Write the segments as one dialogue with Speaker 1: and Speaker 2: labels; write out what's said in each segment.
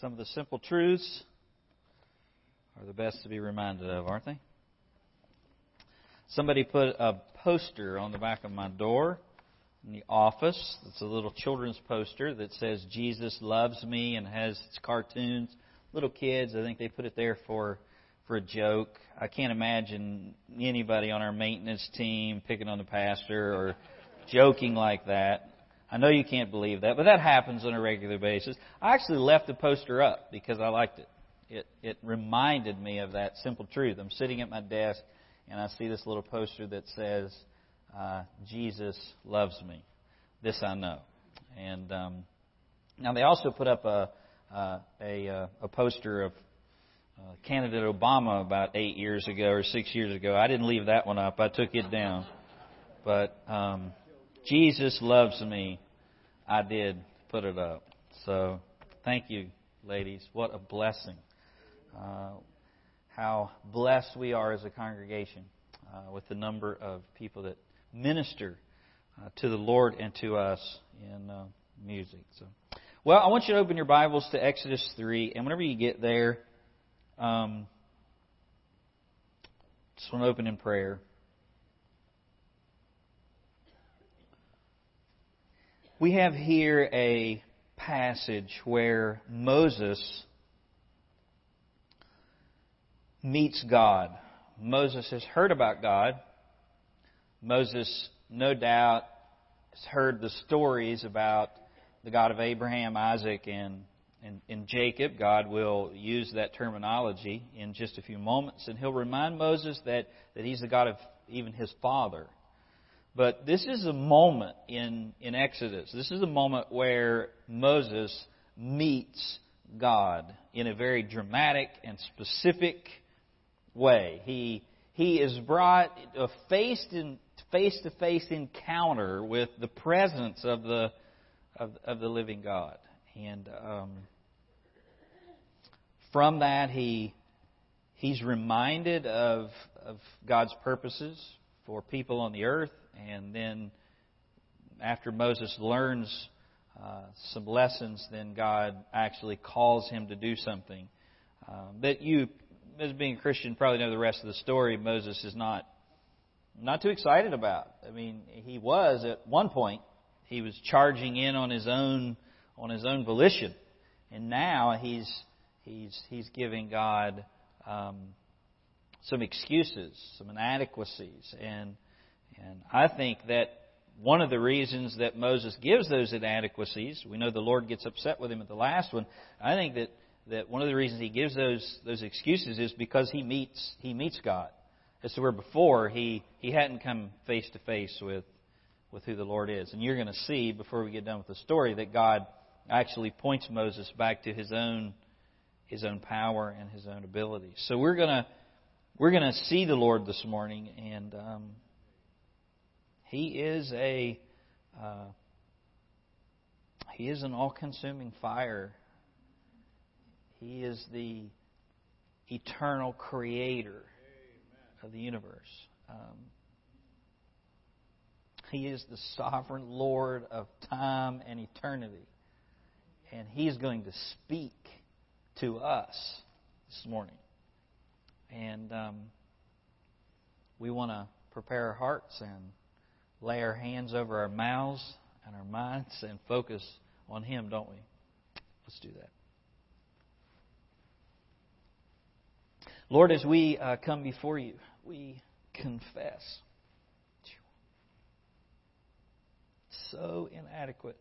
Speaker 1: some of the simple truths are the best to be reminded of, aren't they? Somebody put a poster on the back of my door in the office. It's a little children's poster that says Jesus loves me and has its cartoons. Little kids, I think they put it there for for a joke. I can't imagine anybody on our maintenance team picking on the pastor or joking like that. I know you can't believe that, but that happens on a regular basis. I actually left the poster up because I liked it. It it reminded me of that simple truth. I'm sitting at my desk and I see this little poster that says, uh, "Jesus loves me." This I know. And um, now they also put up a uh, a, a poster of uh, candidate Obama about eight years ago or six years ago. I didn't leave that one up. I took it down. But um, Jesus loves me. I did put it up. So thank you, ladies. What a blessing. Uh, how blessed we are as a congregation uh, with the number of people that minister uh, to the Lord and to us in uh, music. So, well, I want you to open your Bibles to Exodus three, and whenever you get there, um, just want to open in prayer. We have here a passage where Moses meets God. Moses has heard about God. Moses, no doubt, has heard the stories about the God of Abraham, Isaac, and, and, and Jacob. God will use that terminology in just a few moments, and he'll remind Moses that, that he's the God of even his father. But this is a moment in, in Exodus. This is a moment where Moses meets God in a very dramatic and specific way. He, he is brought a face to face encounter with the presence of the, of, of the living God. And um, from that, he, he's reminded of, of God's purposes for people on the earth and then after Moses learns uh, some lessons, then God actually calls him to do something. Um, that you, as being a Christian, probably know the rest of the story. Moses is not not too excited about. I mean, he was at one point. He was charging in on his own on his own volition, and now he's he's he's giving God um, some excuses, some inadequacies, and and I think that one of the reasons that Moses gives those inadequacies, we know the Lord gets upset with him at the last one. I think that, that one of the reasons he gives those those excuses is because he meets he meets God. As to where before he, he hadn't come face to face with with who the Lord is. And you're going to see before we get done with the story that God actually points Moses back to his own his own power and his own ability. So we're gonna we're gonna see the Lord this morning and um, he is a uh, he is an all-consuming fire. He is the eternal creator of the universe. Um, he is the sovereign Lord of time and eternity. And He's going to speak to us this morning. And um, we want to prepare our hearts and lay our hands over our mouths and our minds and focus on Him, don't we? Let's do that. Lord, as we uh, come before you, we confess. So inadequate.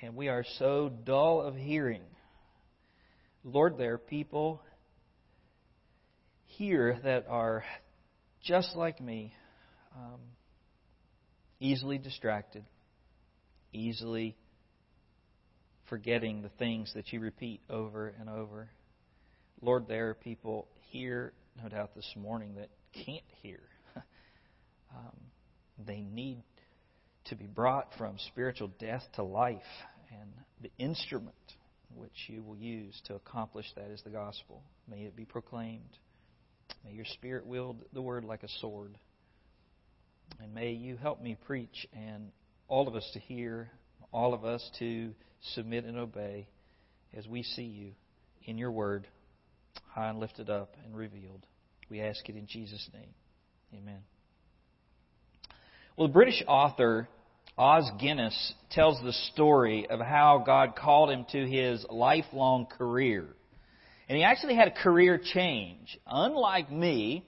Speaker 1: And we are so dull of hearing. Lord, there are people here that are just like me um, easily distracted, easily forgetting the things that you repeat over and over. Lord, there are people here, no doubt, this morning that can't hear. um, they need to be brought from spiritual death to life, and the instrument which you will use to accomplish that is the gospel. May it be proclaimed. May your spirit wield the word like a sword. And may you help me preach and all of us to hear, all of us to submit and obey. as we see you in your word, high and lifted up and revealed. We ask it in Jesus' name. Amen. Well, the British author Os Guinness tells the story of how God called him to his lifelong career. And he actually had a career change. Unlike me,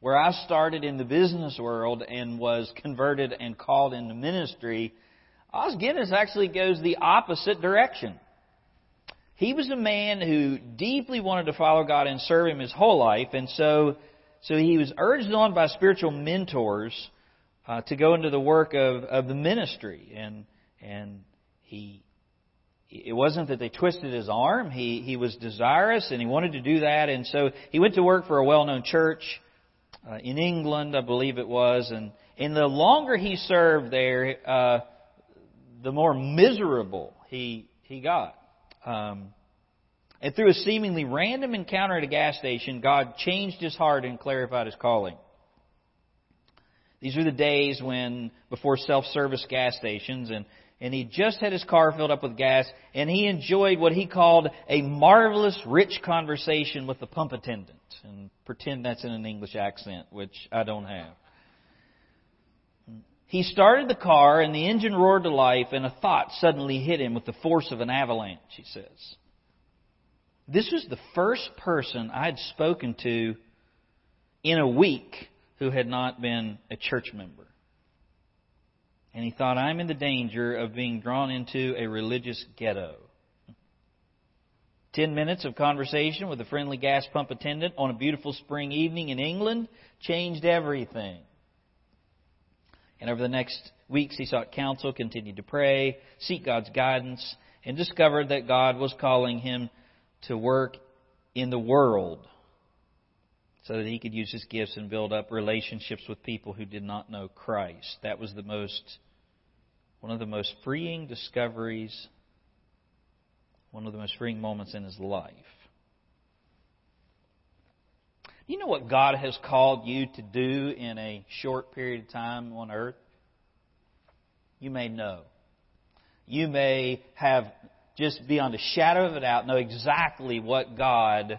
Speaker 1: where I started in the business world and was converted and called into ministry, Os Guinness actually goes the opposite direction. He was a man who deeply wanted to follow God and serve Him his whole life, and so, so he was urged on by spiritual mentors uh, to go into the work of, of the ministry, and and he it wasn't that they twisted his arm. He, he was desirous and he wanted to do that. And so he went to work for a well known church uh, in England, I believe it was. And, and the longer he served there, uh, the more miserable he, he got. Um, and through a seemingly random encounter at a gas station, God changed his heart and clarified his calling. These are the days when, before self service gas stations, and and he just had his car filled up with gas, and he enjoyed what he called a marvelous, rich conversation with the pump attendant. And pretend that's in an English accent, which I don't have. He started the car, and the engine roared to life, and a thought suddenly hit him with the force of an avalanche, he says. This was the first person I'd spoken to in a week who had not been a church member and he thought, I'm in the danger of being drawn into a religious ghetto. Ten minutes of conversation with a friendly gas pump attendant on a beautiful spring evening in England changed everything. And over the next weeks, he sought counsel, continued to pray, seek God's guidance, and discovered that God was calling him to work in the world so that he could use his gifts and build up relationships with people who did not know Christ. That was the most one of the most freeing discoveries, one of the most freeing moments in his life. You know what God has called you to do in a short period of time on earth? You may know. You may have just beyond a shadow of a doubt know exactly what God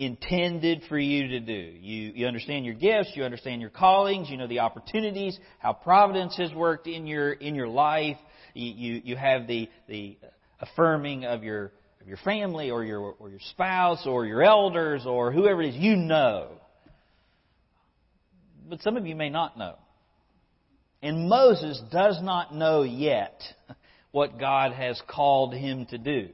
Speaker 1: intended for you to do. You, you understand your gifts, you understand your callings, you know the opportunities, how providence has worked in your, in your life. You, you, you have the, the affirming of your, of your family or your, or your spouse or your elders or whoever it is you know. But some of you may not know. And Moses does not know yet what God has called him to do.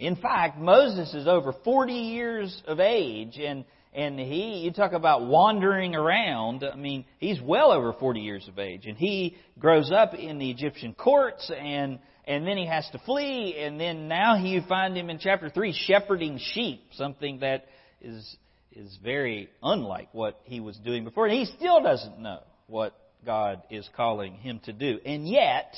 Speaker 1: In fact, Moses is over 40 years of age, and, and he, you talk about wandering around, I mean, he's well over 40 years of age, and he grows up in the Egyptian courts, and, and then he has to flee, and then now you find him in chapter 3 shepherding sheep, something that is, is very unlike what he was doing before, and he still doesn't know what God is calling him to do. And yet,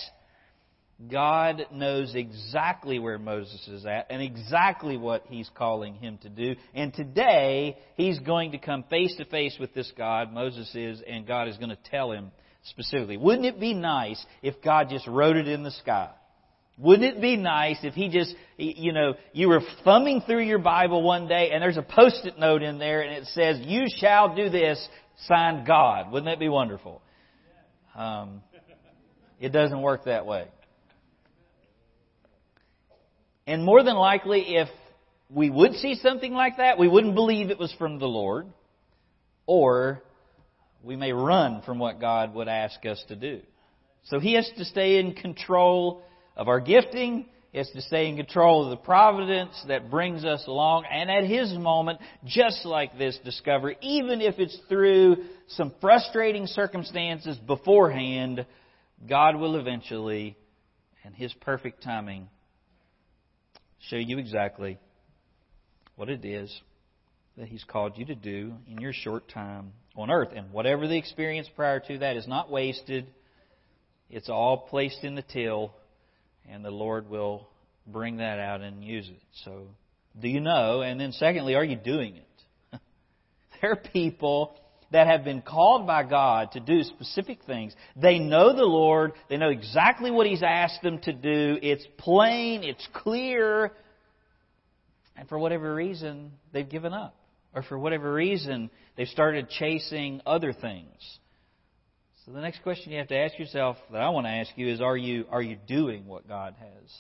Speaker 1: God knows exactly where Moses is at and exactly what he's calling him to do. And today, he's going to come face to face with this God, Moses is, and God is going to tell him specifically. Wouldn't it be nice if God just wrote it in the sky? Wouldn't it be nice if he just, you know, you were thumbing through your Bible one day and there's a post-it note in there and it says, you shall do this, signed God. Wouldn't that be wonderful? Um, it doesn't work that way. And more than likely, if we would see something like that, we wouldn't believe it was from the Lord, or we may run from what God would ask us to do. So He has to stay in control of our gifting. He has to stay in control of the providence that brings us along. And at His moment, just like this discovery, even if it's through some frustrating circumstances beforehand, God will eventually, and His perfect timing, show you exactly what it is that He's called you to do in your short time on earth. And whatever the experience prior to that is not wasted, it's all placed in the till, and the Lord will bring that out and use it. So, do you know? And then, secondly, are you doing it? there are people that have been called by God to do specific things. They know the Lord. They know exactly what He's asked them to do. It's plain. It's clear. and for whatever reason, they've given up. Or for whatever reason, they've started chasing other things. So the next question you have to ask yourself that I want to ask you is are you are you doing what God has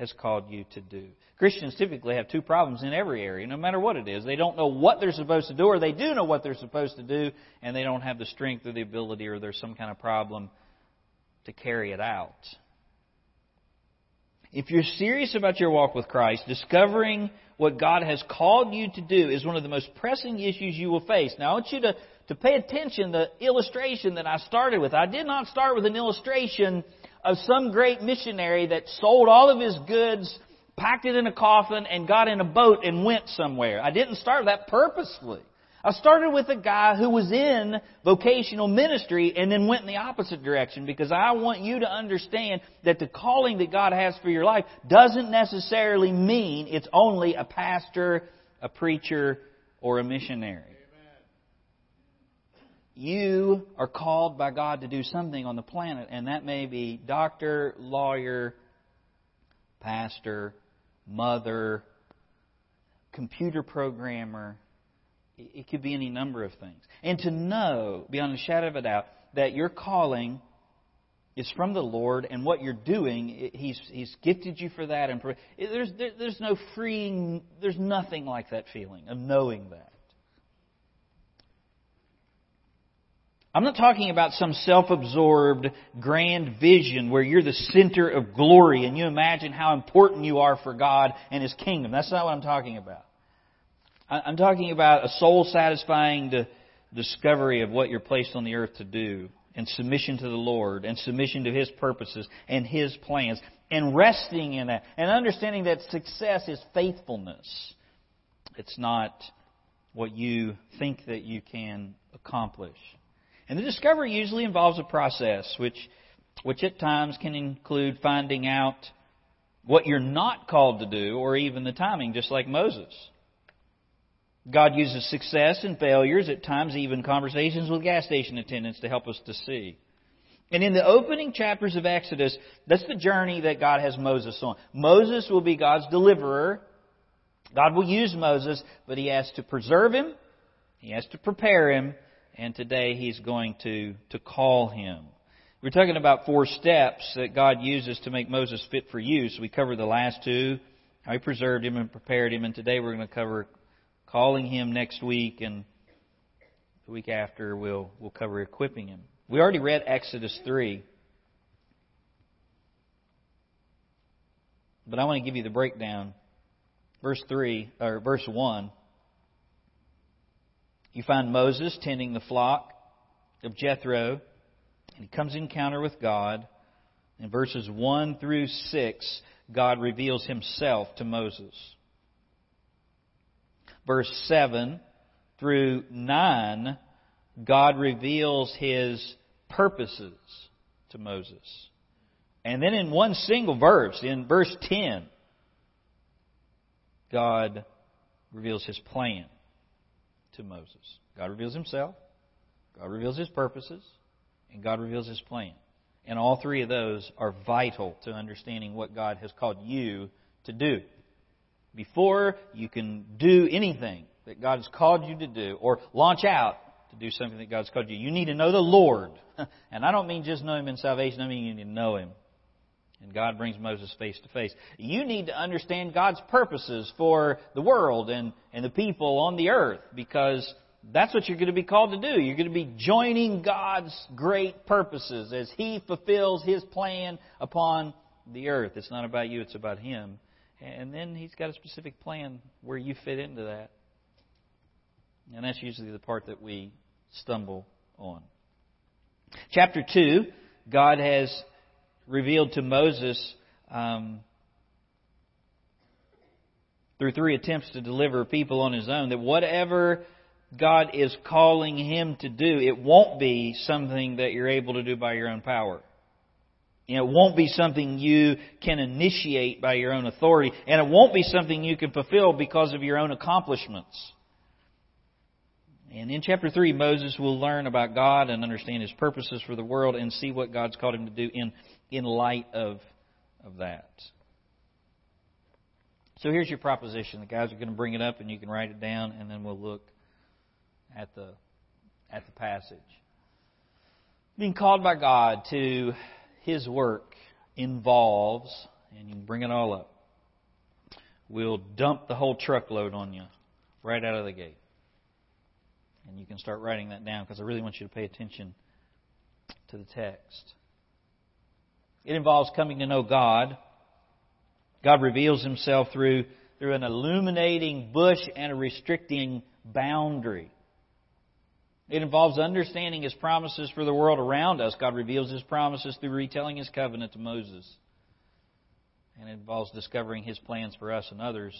Speaker 1: has called you to do? Christians typically have two problems in every area, no matter what it is. They don't know what they're supposed to do or they do know what they're supposed to do and they don't have the strength or the ability or there's some kind of problem to carry it out. If you're serious about your walk with Christ, discovering what God has called you to do is one of the most pressing issues you will face. Now, I want you to, to pay attention to the illustration that I started with. I did not start with an illustration of some great missionary that sold all of his goods, packed it in a coffin, and got in a boat and went somewhere. I didn't start that purposely. I started with a guy who was in vocational ministry and then went in the opposite direction because I want you to understand that the calling that God has for your life doesn't necessarily mean it's only a pastor, a preacher, or a missionary. You are called by God to do something on the planet, and that may be doctor, lawyer, pastor, mother, computer programmer, it could be any number of things. And to know, beyond a shadow of a doubt, that your calling is from the Lord, and what you're doing, He's, he's gifted you for that. And there's, there's no freeing, there's nothing like that feeling of knowing that. I'm not talking about some self-absorbed grand vision where you're the center of glory and you imagine how important you are for God and His kingdom. That's not what I'm talking about. I'm talking about a soul satisfying discovery of what you're placed on the earth to do, and submission to the Lord, and submission to His purposes and His plans, and resting in that, and understanding that success is faithfulness. It's not what you think that you can accomplish. And the discovery usually involves a process, which, which at times can include finding out what you're not called to do, or even the timing, just like Moses. God uses success and failures, at times even conversations with gas station attendants to help us to see. And in the opening chapters of Exodus, that's the journey that God has Moses on. Moses will be God's deliverer. God will use Moses, but he has to preserve him, he has to prepare him, and today he's going to, to call him. We're talking about four steps that God uses to make Moses fit for use. We covered the last two, how he preserved him and prepared him, and today we're going to cover calling him next week, and the week after we'll, we'll cover equipping him. We already read Exodus 3. But I want to give you the breakdown. Verse 3, or verse 1. You find Moses tending the flock of Jethro, and he comes in encounter with God. In verses 1 through 6, God reveals himself to Moses verse 7 through 9, God reveals his purposes to Moses. And then in one single verse, in verse 10, God reveals his plan to Moses. God reveals himself, God reveals his purposes, and God reveals his plan. And all three of those are vital to understanding what God has called you to do. Before you can do anything that God has called you to do or launch out to do something that God's called you, you need to know the Lord. And I don't mean just know Him in salvation, I mean you need to know Him. And God brings Moses face to face. You need to understand God's purposes for the world and, and the people on the earth because that's what you're going to be called to do. You're going to be joining God's great purposes as He fulfills His plan upon the earth. It's not about you, it's about Him. And then he's got a specific plan where you fit into that. And that's usually the part that we stumble on. Chapter 2, God has revealed to Moses um, through three attempts to deliver people on his own that whatever God is calling him to do, it won't be something that you're able to do by your own power. You know, it won't be something you can initiate by your own authority, and it won't be something you can fulfill because of your own accomplishments. And in chapter 3, Moses will learn about God and understand his purposes for the world and see what God's called him to do in, in light of, of that. So here's your proposition. The guys are going to bring it up, and you can write it down, and then we'll look at the at the passage. Being called by God to His work involves, and you can bring it all up. We'll dump the whole truckload on you right out of the gate. And you can start writing that down because I really want you to pay attention to the text. It involves coming to know God. God reveals himself through, through an illuminating bush and a restricting boundary. It involves understanding his promises for the world around us. God reveals his promises through retelling his covenant to Moses. And it involves discovering his plans for us and others.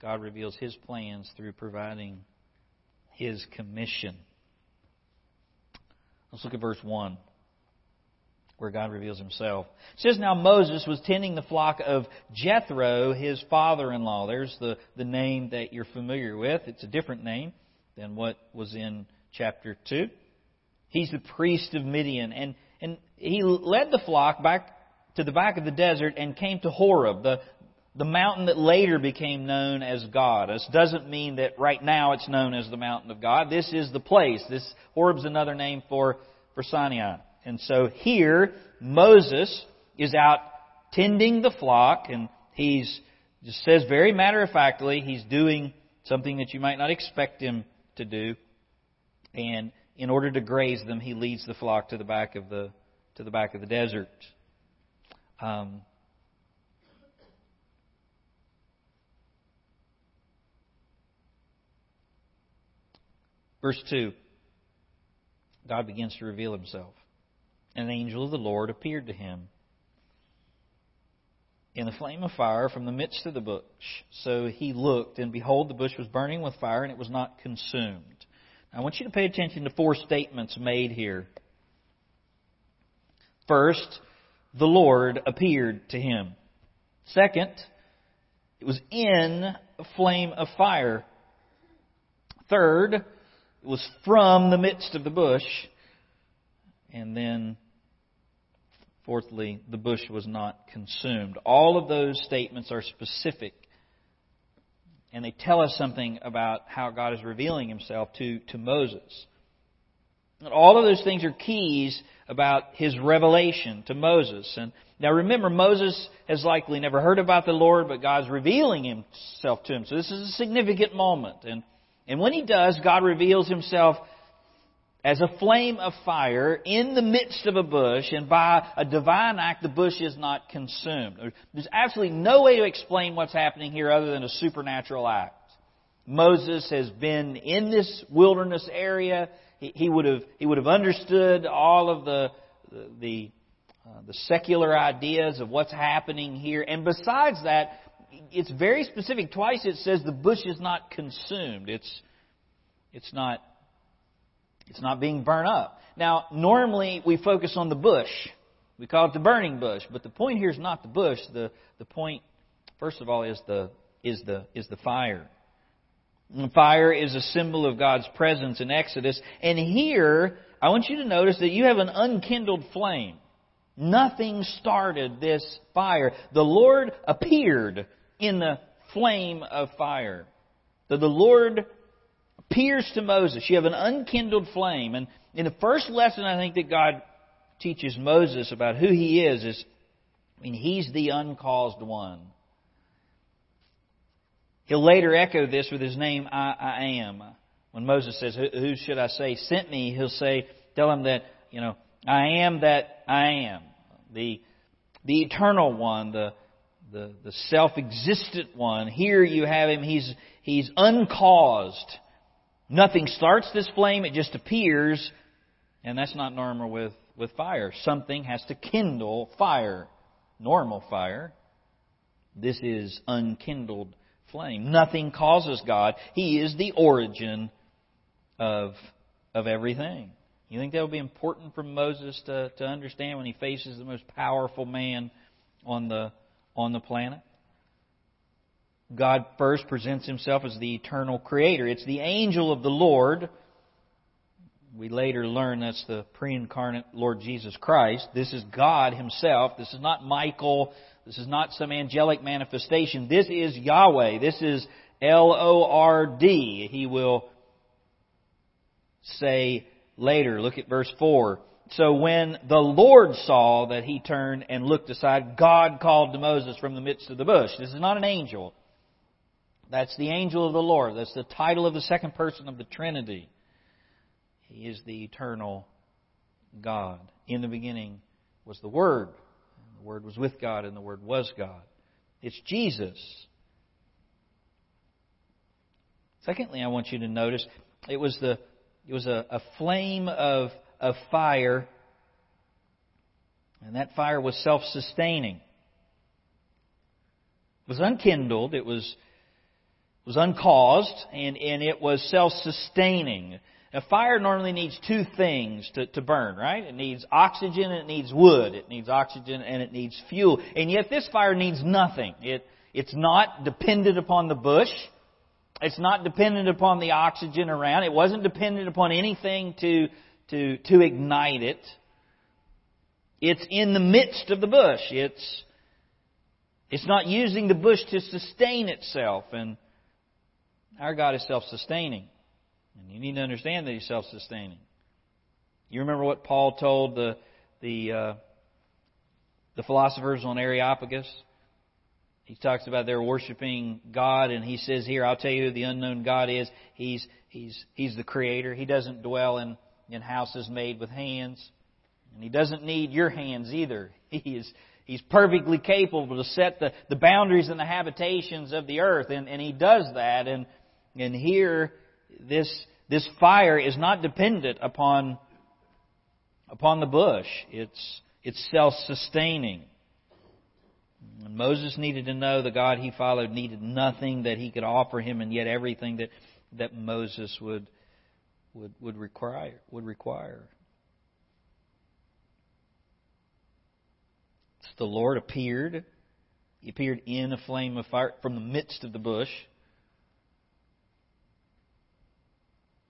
Speaker 1: God reveals his plans through providing his commission. Let's look at verse 1 where God reveals himself. It says, Now Moses was tending the flock of Jethro, his father in law. There's the, the name that you're familiar with. It's a different name than what was in chapter 2. He's the priest of Midian. And, and he led the flock back to the back of the desert and came to Horeb, the, the mountain that later became known as God. This doesn't mean that right now it's known as the mountain of God. This is the place. This Horeb's another name for, for Sinai. And so here, Moses is out tending the flock, and he's, just says very matter of factly, he's doing something that you might not expect him to do. And in order to graze them, he leads the flock to the back of the, to the back of the desert. Um, verse 2 God begins to reveal himself an angel of the Lord appeared to him in a flame of fire from the midst of the bush. So he looked, and behold, the bush was burning with fire, and it was not consumed. Now, I want you to pay attention to four statements made here. First, the Lord appeared to him. Second, it was in a flame of fire. Third, was from the midst of the bush. And then, fourthly, the bush was not consumed. All of those statements are specific. And they tell us something about how God is revealing himself to, to Moses. And all of those things are keys about his revelation to Moses. And now remember, Moses has likely never heard about the Lord, but God's revealing himself to him. So this is a significant moment. And, and when he does, God reveals himself as a flame of fire in the midst of a bush, and by a divine act, the bush is not consumed. There's absolutely no way to explain what's happening here other than a supernatural act. Moses has been in this wilderness area. He, would have he would have understood all of the the uh, the secular ideas of what's happening here. And besides that, it's very specific. Twice it says the bush is not consumed. It's it's not it's not being burnt up. Now, normally we focus on the bush. We call it the burning bush. But the point here is not the bush. The, the point, first of all, is the, is the, is the fire. And fire is a symbol of God's presence in Exodus. And here, I want you to notice that you have an unkindled flame. Nothing started this fire. The Lord appeared in the flame of fire. So the Lord appears to Moses. You have an unkindled flame. And in the first lesson, I think that God teaches Moses about who he is is, I mean, he's the uncaused one. He'll later echo this with his name, I, I am. When Moses says, Who should I say sent me? He'll say, Tell him that, you know, I am that I am. The, the eternal one, the, the, the self existent one. Here you have him, he's, he's uncaused. Nothing starts this flame, it just appears, and that's not normal with, with fire. Something has to kindle fire. Normal fire. This is unkindled flame. Nothing causes God. He is the origin of, of everything. You think that would be important for Moses to, to understand when he faces the most powerful man on the, on the planet? God first presents himself as the eternal creator. It's the angel of the Lord. We later learn that's the pre incarnate Lord Jesus Christ. This is God Himself. This is not Michael. This is not some angelic manifestation. This is Yahweh. This is L O R D. He will say later. Look at verse 4. So when the Lord saw that he turned and looked aside, God called to Moses from the midst of the bush. This is not an angel. That's the angel of the Lord. That's the title of the second person of the Trinity. He is the eternal God. In the beginning was the Word. The Word was with God, and the Word was God. It's Jesus. Secondly, I want you to notice it was the it was a, a flame of of fire, and that fire was self-sustaining. It was unkindled. It was was uncaused, and, and it was self-sustaining. A fire normally needs two things to, to burn, right? It needs oxygen and it needs wood. It needs oxygen and it needs fuel. And yet this fire needs nothing. It, it's not dependent upon the bush. It's not dependent upon the oxygen around. It wasn't dependent upon anything to, to, to ignite it. It's in the midst of the bush. It's, it's not using the bush to sustain itself. And our God is self-sustaining. And you need to understand that He's self-sustaining. You remember what Paul told the the uh, the philosophers on Areopagus? He talks about their worshiping God, and he says here, "I'll tell you who the unknown God is. He's he's he's the Creator. He doesn't dwell in in houses made with hands, and He doesn't need your hands either. He is He's perfectly capable to set the, the boundaries and the habitations of the earth, and, and He does that. And and here this this fire is not dependent upon, upon the bush. It's, it's self-sustaining. And Moses needed to know the God he followed needed nothing that he could offer him, and yet everything that, that Moses would, would, would require. Would require. So the Lord appeared. He appeared in a flame of fire from the midst of the bush.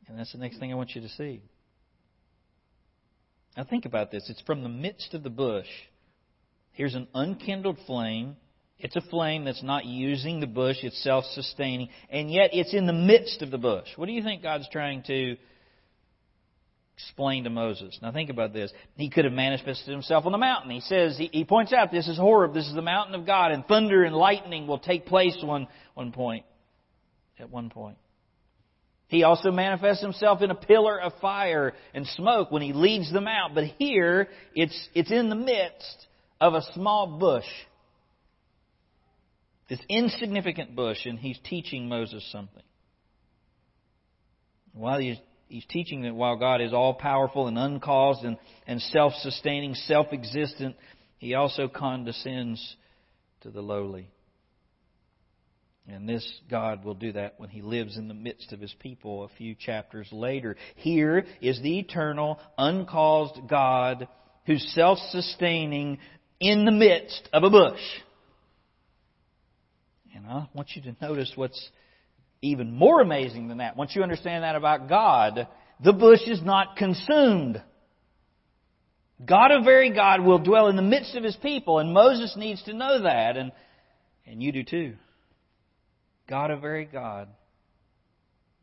Speaker 1: And that's the next thing I want you to see. Now think about this. It's from the midst of the bush. Here's an unkindled flame. It's a flame that's not using the bush, it's self sustaining, and yet it's in the midst of the bush. What do you think God's trying to explain to Moses? Now think about this. He could have manifested himself on the mountain. He says, he, he points out, this is Horeb, this is the mountain of God, and thunder and lightning will take place one, one point, at one point. He also manifests himself in a pillar of fire and smoke when he leads them out. But here, it's, it's in the midst of a small bush. This insignificant bush, and he's teaching Moses something. While he's, he's teaching that while God is all powerful and uncaused and, and self sustaining, self existent, he also condescends to the lowly. And this God will do that when He lives in the midst of His people a few chapters later. Here is the eternal, uncaused God who's self sustaining in the midst of a bush. And I want you to notice what's even more amazing than that. Once you understand that about God, the bush is not consumed. God, a very God, will dwell in the midst of His people, and Moses needs to know that, and, and you do too. God, a very God,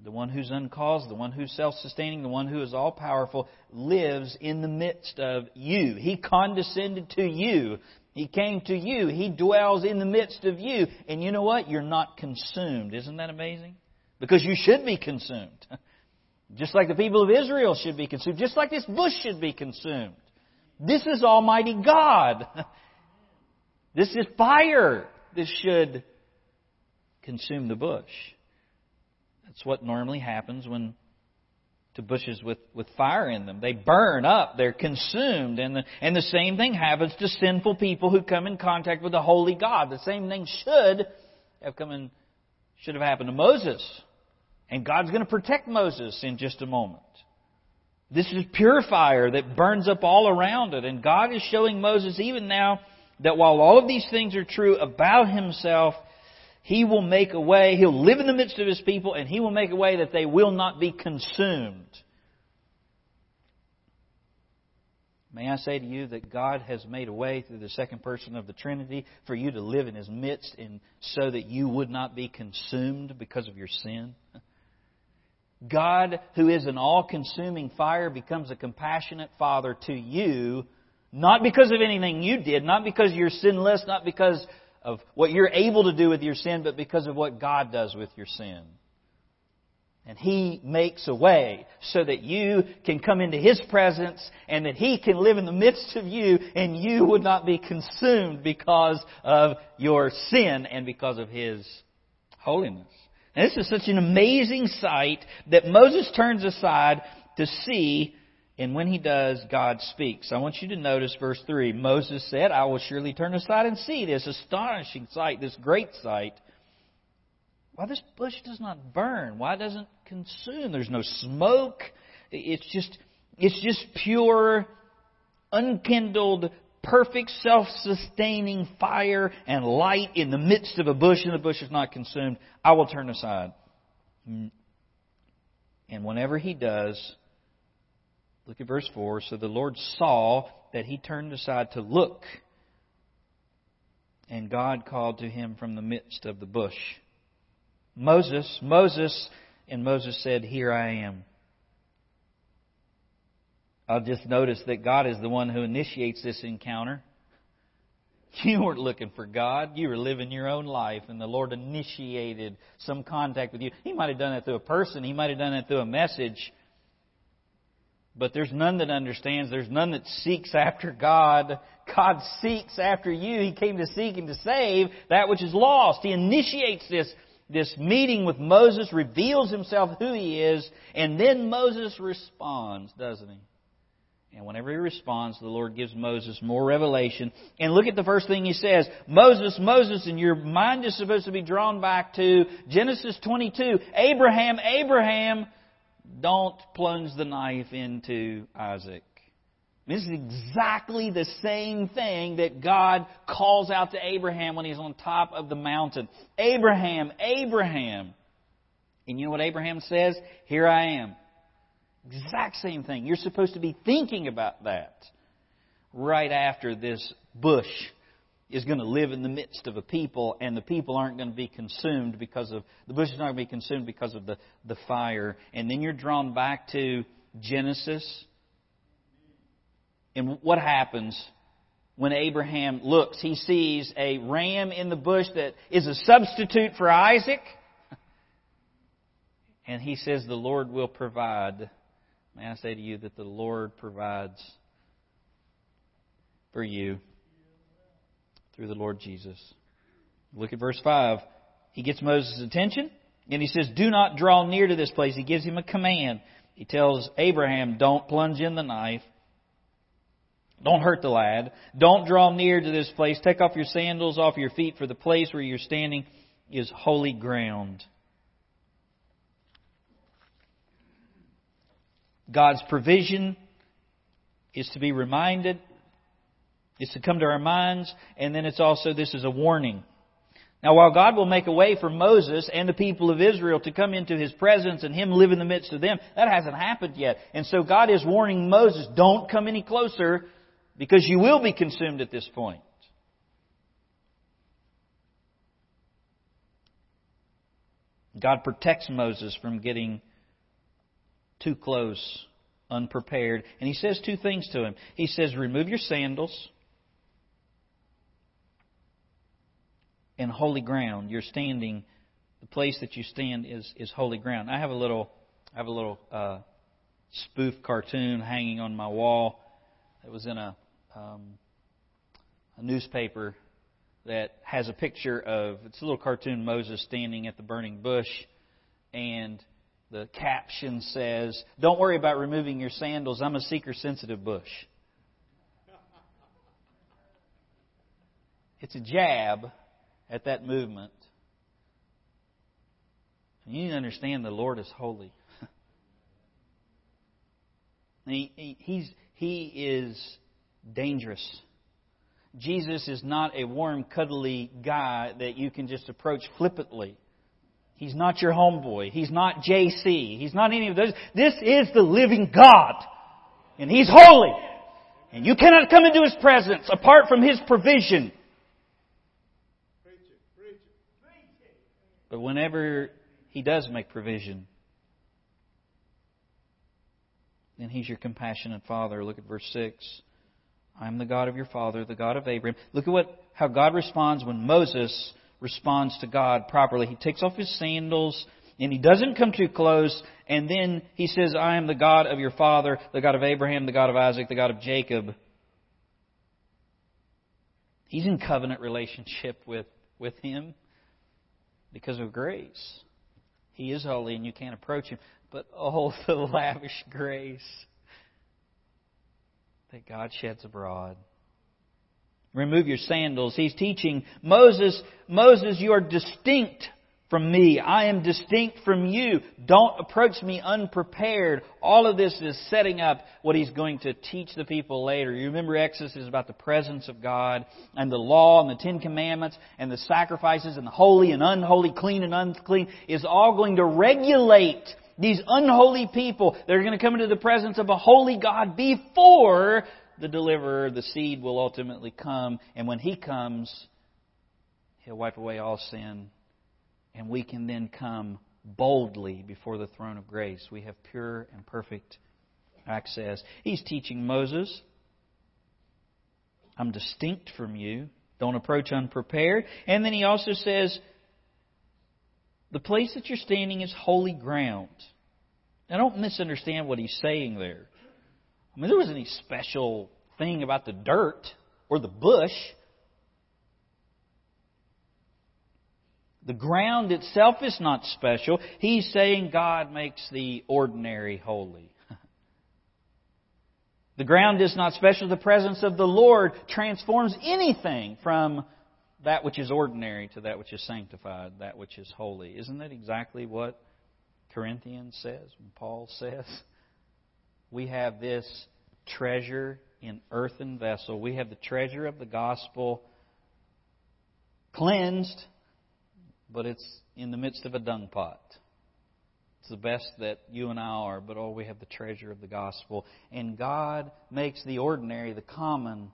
Speaker 1: the one who's uncaused, the one who's self sustaining, the one who is all powerful, lives in the midst of you. He condescended to you. He came to you. He dwells in the midst of you. And you know what? You're not consumed. Isn't that amazing? Because you should be consumed. Just like the people of Israel should be consumed. Just like this bush should be consumed. This is Almighty God. This is fire. This should consume the bush. That's what normally happens when to bushes with, with fire in them. They burn up, they're consumed, and the, and the same thing happens to sinful people who come in contact with the holy God. The same thing should have come in, should have happened to Moses. And God's going to protect Moses in just a moment. This is pure fire that burns up all around it. And God is showing Moses even now that while all of these things are true about himself, he will make a way, He'll live in the midst of His people, and He will make a way that they will not be consumed. May I say to you that God has made a way through the second person of the Trinity for you to live in His midst and so that you would not be consumed because of your sin? God, who is an all consuming fire, becomes a compassionate Father to you, not because of anything you did, not because you're sinless, not because of what you're able to do with your sin, but because of what God does with your sin. And He makes a way so that you can come into His presence and that He can live in the midst of you and you would not be consumed because of your sin and because of His holiness. And this is such an amazing sight that Moses turns aside to see, and when he does, God speaks. I want you to notice verse 3. Moses said, I will surely turn aside and see this astonishing sight, this great sight. Why this bush does not burn? Why doesn't consume? There's no smoke. It's just, it's just pure, unkindled perfect self-sustaining fire and light in the midst of a bush and the bush is not consumed, I will turn aside. Mm. And whenever he does, look at verse 4. So the Lord saw that he turned aside to look, and God called to him from the midst of the bush. Moses, Moses, and Moses said, Here I am. I'll just notice that God is the one who initiates this encounter. You weren't looking for God. You were living your own life, and the Lord initiated some contact with you. He might have done that through a person, He might have done that through a message. But there's none that understands. There's none that seeks after God. God seeks after you. He came to seek and to save that which is lost. He initiates this, this meeting with Moses, reveals himself who he is, and then Moses responds, doesn't he? And whenever he responds, the Lord gives Moses more revelation. And look at the first thing he says. Moses, Moses, and your mind is supposed to be drawn back to Genesis 22. Abraham, Abraham, don't plunge the knife into Isaac. This is exactly the same thing that God calls out to Abraham when he's on top of the mountain. Abraham, Abraham. And you know what Abraham says? Here I am. Exact same thing. You're supposed to be thinking about that right after this bush is going to live in the midst of a people, and the people aren't going to be consumed because of the bush is not going to be consumed because of the, the fire. And then you're drawn back to Genesis. And what happens when Abraham looks? He sees a ram in the bush that is a substitute for Isaac. And he says, The Lord will provide May I say to you that the Lord provides for you through the Lord Jesus. Look at verse 5. He gets Moses' attention and he says, Do not draw near to this place. He gives him a command. He tells Abraham, Don't plunge in the knife. Don't hurt the lad. Don't draw near to this place. Take off your sandals off your feet, for the place where you're standing is holy ground. God's provision is to be reminded, is to come to our minds, and then it's also, this is a warning. Now, while God will make a way for Moses and the people of Israel to come into His presence and Him live in the midst of them, that hasn't happened yet. And so God is warning Moses, don't come any closer because you will be consumed at this point. God protects Moses from getting too close, unprepared. And he says two things to him. He says, Remove your sandals and holy ground. You're standing, the place that you stand is, is holy ground. I have a little, I have a little uh, spoof cartoon hanging on my wall. It was in a, um, a newspaper that has a picture of, it's a little cartoon Moses standing at the burning bush and the caption says, Don't worry about removing your sandals. I'm a seeker sensitive bush. It's a jab at that movement. You need to understand the Lord is holy. he, he, he's, he is dangerous. Jesus is not a warm, cuddly guy that you can just approach flippantly. He's not your homeboy. He's not JC. He's not any of those. This is the living God. And He's holy. And you cannot come into His presence apart from His provision. But whenever He does make provision, then He's your compassionate Father. Look at verse 6. I am the God of your father, the God of Abraham. Look at what, how God responds when Moses responds to God properly. He takes off his sandals and he doesn't come too close and then he says, I am the God of your father, the God of Abraham, the God of Isaac, the God of Jacob. He's in covenant relationship with, with him because of grace. He is holy and you can't approach him. But oh, the lavish grace that God sheds abroad. Remove your sandals. He's teaching Moses, Moses, you are distinct from me. I am distinct from you. Don't approach me unprepared. All of this is setting up what he's going to teach the people later. You remember Exodus is about the presence of God and the law and the Ten Commandments and the sacrifices and the holy and unholy, clean and unclean is all going to regulate these unholy people that are going to come into the presence of a holy God before the deliverer, the seed, will ultimately come. And when he comes, he'll wipe away all sin. And we can then come boldly before the throne of grace. We have pure and perfect access. He's teaching Moses I'm distinct from you. Don't approach unprepared. And then he also says, the place that you're standing is holy ground. Now, don't misunderstand what he's saying there. I mean, there wasn't any special thing about the dirt or the bush. The ground itself is not special. He's saying God makes the ordinary holy. The ground is not special. The presence of the Lord transforms anything from that which is ordinary to that which is sanctified, that which is holy. Isn't that exactly what Corinthians says, Paul says? We have this treasure in earthen vessel. We have the treasure of the gospel cleansed, but it's in the midst of a dung pot. It's the best that you and I are, but oh, we have the treasure of the gospel. And God makes the ordinary, the common,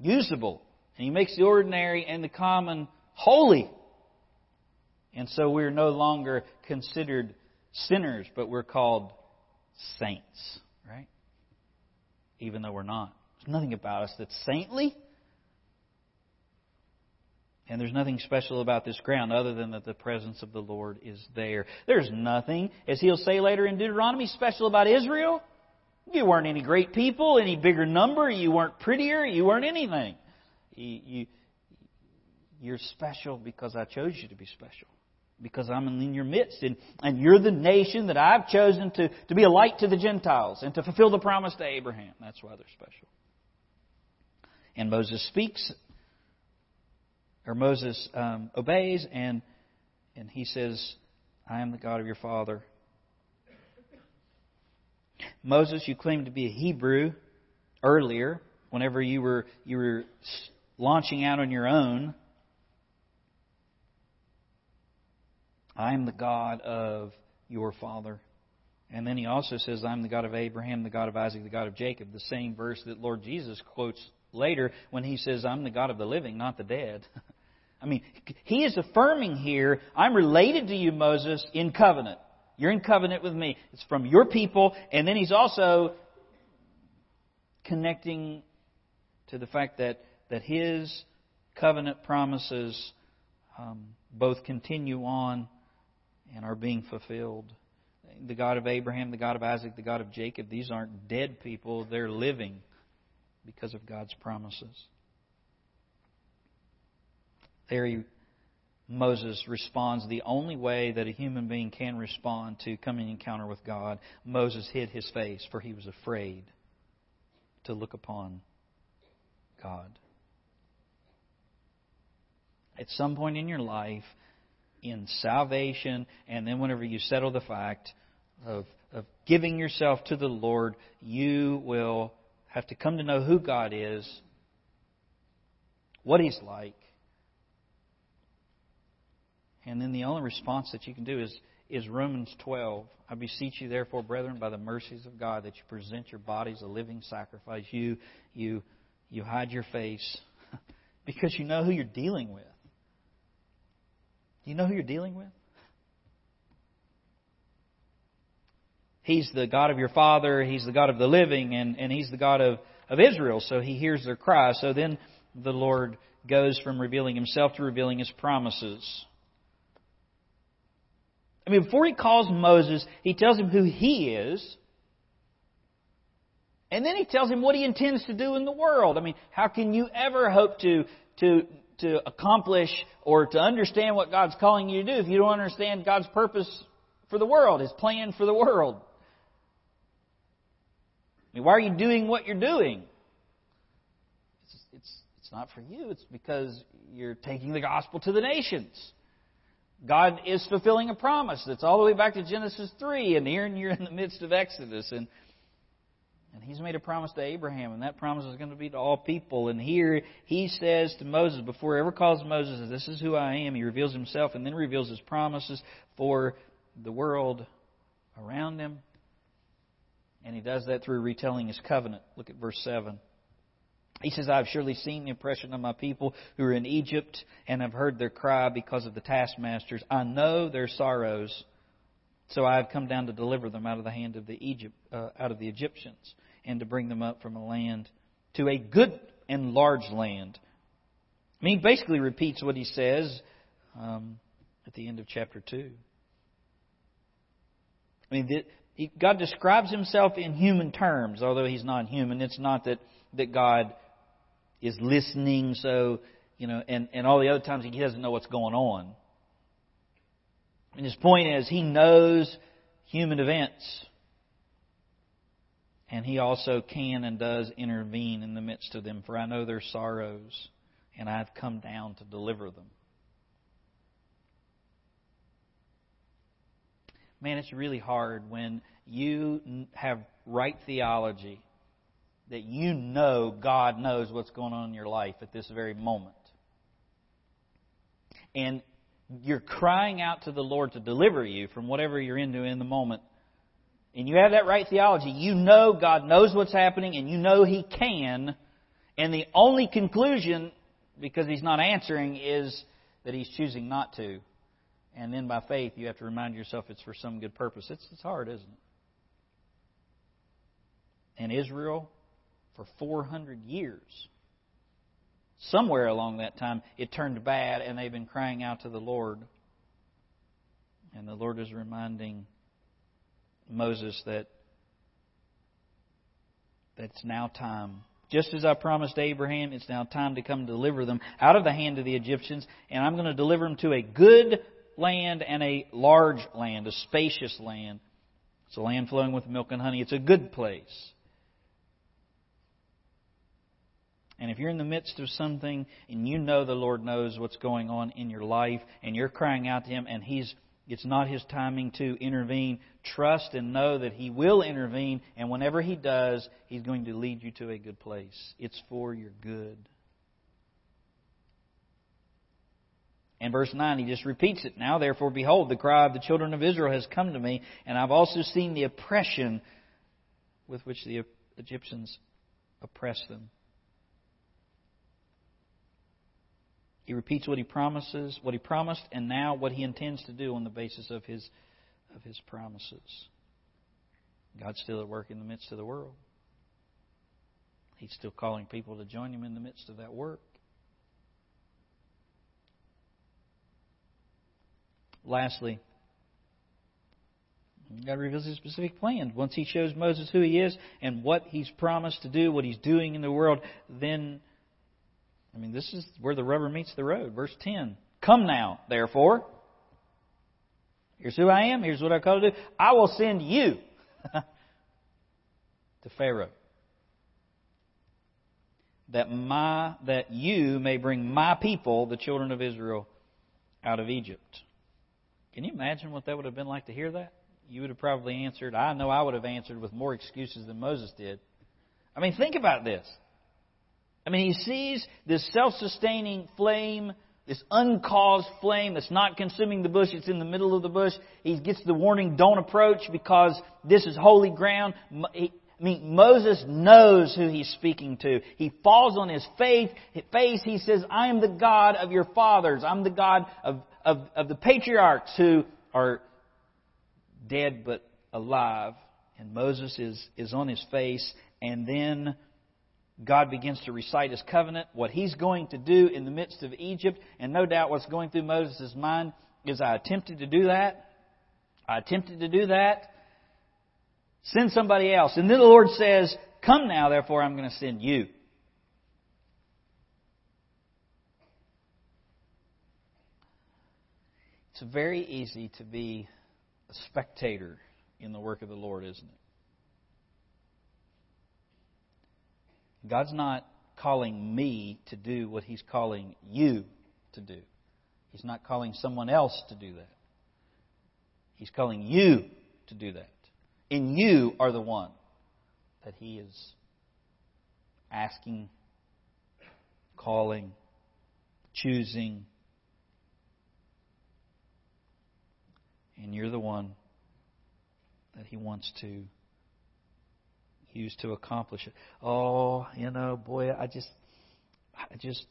Speaker 1: usable and He makes the ordinary and the common holy. And so we're no longer considered sinners, but we're called saints, right? Even though we're not. There's nothing about us that's saintly. And there's nothing special about this ground other than that the presence of the Lord is there. There's nothing, as he'll say later in Deuteronomy, special about Israel. You weren't any great people, any bigger number, you weren't prettier, you weren't anything. You, you're special because I chose you to be special. Because I'm in your midst. And, and you're the nation that I've chosen to, to be a light to the Gentiles and to fulfill the promise to Abraham. That's why they're special. And Moses speaks, or Moses um, obeys, and, and he says, I am the God of your father. Moses, you claimed to be a Hebrew earlier, whenever you were, you were launching out on your own. I am the God of your father. And then he also says, I'm the God of Abraham, the God of Isaac, the God of Jacob. The same verse that Lord Jesus quotes later when he says, I'm the God of the living, not the dead. I mean, he is affirming here, I'm related to you, Moses, in covenant. You're in covenant with me. It's from your people. And then he's also connecting to the fact that that His covenant promises um, both continue on and are being fulfilled. The God of Abraham, the God of Isaac, the God of Jacob, these aren't dead people, they're living because of God's promises. There he, Moses responds the only way that a human being can respond to coming encounter with God. Moses hid his face, for he was afraid to look upon God at some point in your life in salvation, and then whenever you settle the fact of, of giving yourself to the Lord, you will have to come to know who God is, what He's like, And then the only response that you can do is, is Romans 12. I beseech you, therefore, brethren, by the mercies of God, that you present your bodies a living sacrifice. You, you, you hide your face because you know who you're dealing with. Do you know who you're dealing with? He's the God of your father, He's the God of the living, and, and He's the God of, of Israel, so He hears their cry. So then the Lord goes from revealing Himself to revealing His promises. I mean, before He calls Moses, He tells him who He is. And then he tells him what he intends to do in the world. I mean, how can you ever hope to, to, to accomplish or to understand what God's calling you to do if you don't understand God's purpose for the world, His plan for the world? I mean, why are you doing what you're doing? It's, it's, it's not for you. It's because you're taking the gospel to the nations. God is fulfilling a promise that's all the way back to Genesis 3, and here you're in the midst of Exodus. And, and He's made a promise to Abraham, and that promise is going to be to all people. And here He says to Moses, before He ever calls Moses, This is who I am, He reveals Himself and then reveals His promises for the world around Him and he does that through retelling his covenant. Look at verse 7. He says, I have surely seen the oppression of my people who are in Egypt, and have heard their cry because of the taskmasters. I know their sorrows, so I have come down to deliver them out of the hand of the Egypt, uh, out of the Egyptians, and to bring them up from a land to a good and large land. I mean, he basically repeats what he says um, at the end of chapter 2. I mean, he, God describes himself in human terms, although he's not human. It's not that, that God is listening, so, you know, and, and all the other times he doesn't know what's going on. And his point is, he knows human events. And he also can and does intervene in the midst of them. For I know their sorrows, and I've come down to deliver them. man, it's really hard when you have right theology that you know God knows what's going on in your life at this very moment. And you're crying out to the Lord to deliver you from whatever you're into in the moment. And you have that right theology. You know God knows what's happening and you know He can. And the only conclusion, because He's not answering, is that He's choosing not to and then by faith you have to remind yourself it's for some good purpose. It's, it's hard, isn't it? And Israel, for 400 years, somewhere along that time, it turned bad and they've been crying out to the Lord. And the Lord is reminding Moses that that it's now time. Just as I promised Abraham, it's now time to come deliver them out of the hand of the Egyptians, and I'm going to deliver them to a good land and a large land, a spacious land. It's a land flowing with milk and honey. It's a good place. And if you're in the midst of something and you know the Lord knows what's going on in your life and you're crying out to Him and He's it's not His timing to intervene, trust and know that He will intervene and whenever He does, He's going to lead you to a good place. It's for your good. And verse 9, he just repeats it. Now, therefore, behold, the cry of the children of Israel has come to me, and I've also seen the oppression with which the Egyptians oppress them. He repeats what he promises, what he promised, and now what he intends to do on the basis of his, of his promises. God's still at work in the midst of the world. He's still calling people to join him in the midst of that work. Lastly, God reveals his specific plan. Once he shows Moses who he is and what he's promised to do, what he's doing in the world, then, I mean, this is where the rubber meets the road. Verse 10 Come now, therefore. Here's who I am. Here's what I call to do. I will send you to Pharaoh. That my that you may bring my people, the children of Israel, out of Egypt. Can you imagine what that would have been like to hear that? You would have probably answered, I know I would have answered with more excuses than Moses did. I mean, think about this. I mean, he sees this self sustaining flame this uncaused flame that's not consuming the bush, it's in the middle of the bush. He gets the warning, don't approach because this is holy ground. I mean, Moses knows who he's speaking to. He falls on his faith, face. He says, I am the God of your fathers. I'm the God of, of, of the patriarchs who are dead but alive. And Moses is, is on his face. And then God begins to recite his covenant, what he's going to do in the midst of Egypt, and no doubt what's going through Moses' mind is I attempted to do that. I attempted to do that. Send somebody else. And then the Lord says, Come now, therefore, I'm going to send you. It's very easy to be a spectator in the work of the Lord, isn't it? God's not calling me to do what He's calling you to do. He's not calling someone else to do that. He's calling you to do that. And you are the one that He is asking, calling, choosing. And you're the one that He wants to used to accomplish it. Oh, you know, boy, I just, I just,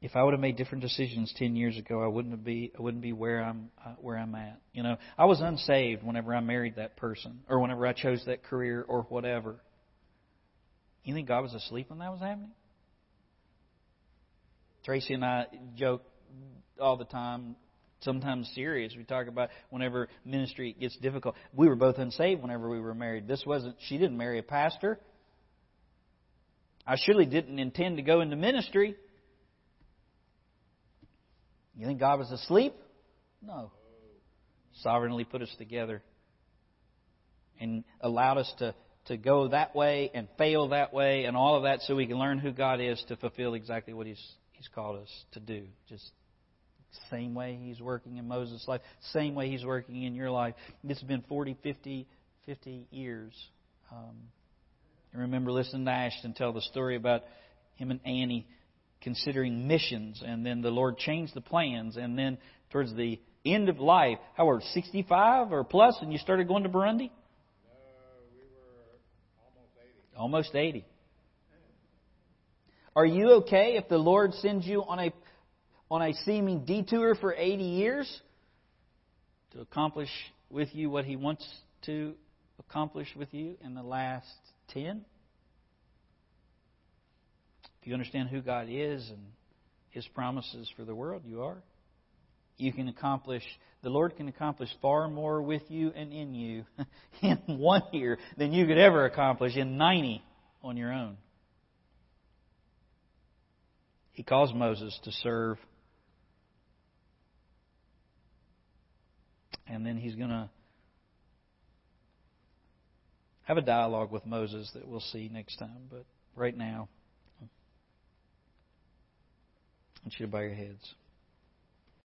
Speaker 1: if I would have made different decisions ten years ago, I wouldn't be, I wouldn't be where I'm, uh, where I'm at. You know, I was unsaved whenever I married that person, or whenever I chose that career, or whatever. You think God was asleep when that was happening? Tracy and I joke all the time sometimes serious. We talk about whenever ministry gets difficult. We were both unsaved whenever we were married. This wasn't, she didn't marry a pastor. I surely didn't intend to go into ministry. You think God was asleep? No. Sovereignly put us together and allowed us to, to go that way and fail that way and all of that so we can learn who God is to fulfill exactly what He's, He's called us to do. Just same way He's working in Moses' life, same way He's working in your life. This has been 40, 50, 50 years. Um, I remember listening to Ashton tell the story about him and Annie considering missions, and then the Lord changed the plans, and then towards the end of life, how old, 65 or plus, and you started going to Burundi?
Speaker 2: No, we were
Speaker 1: almost 80. Almost 80. Are you okay if the Lord sends you on a on a seeming detour for 80 years to accomplish with you what He wants to accomplish with you in the last 10? If you understand who God is and His promises for the world, you are. You can accomplish, the Lord can accomplish far more with you and in you in one year than you could ever accomplish in 90 on your own. He calls Moses to serve and then he's going to have a dialogue with Moses that we'll see next time. But right now, I want you to bow your heads.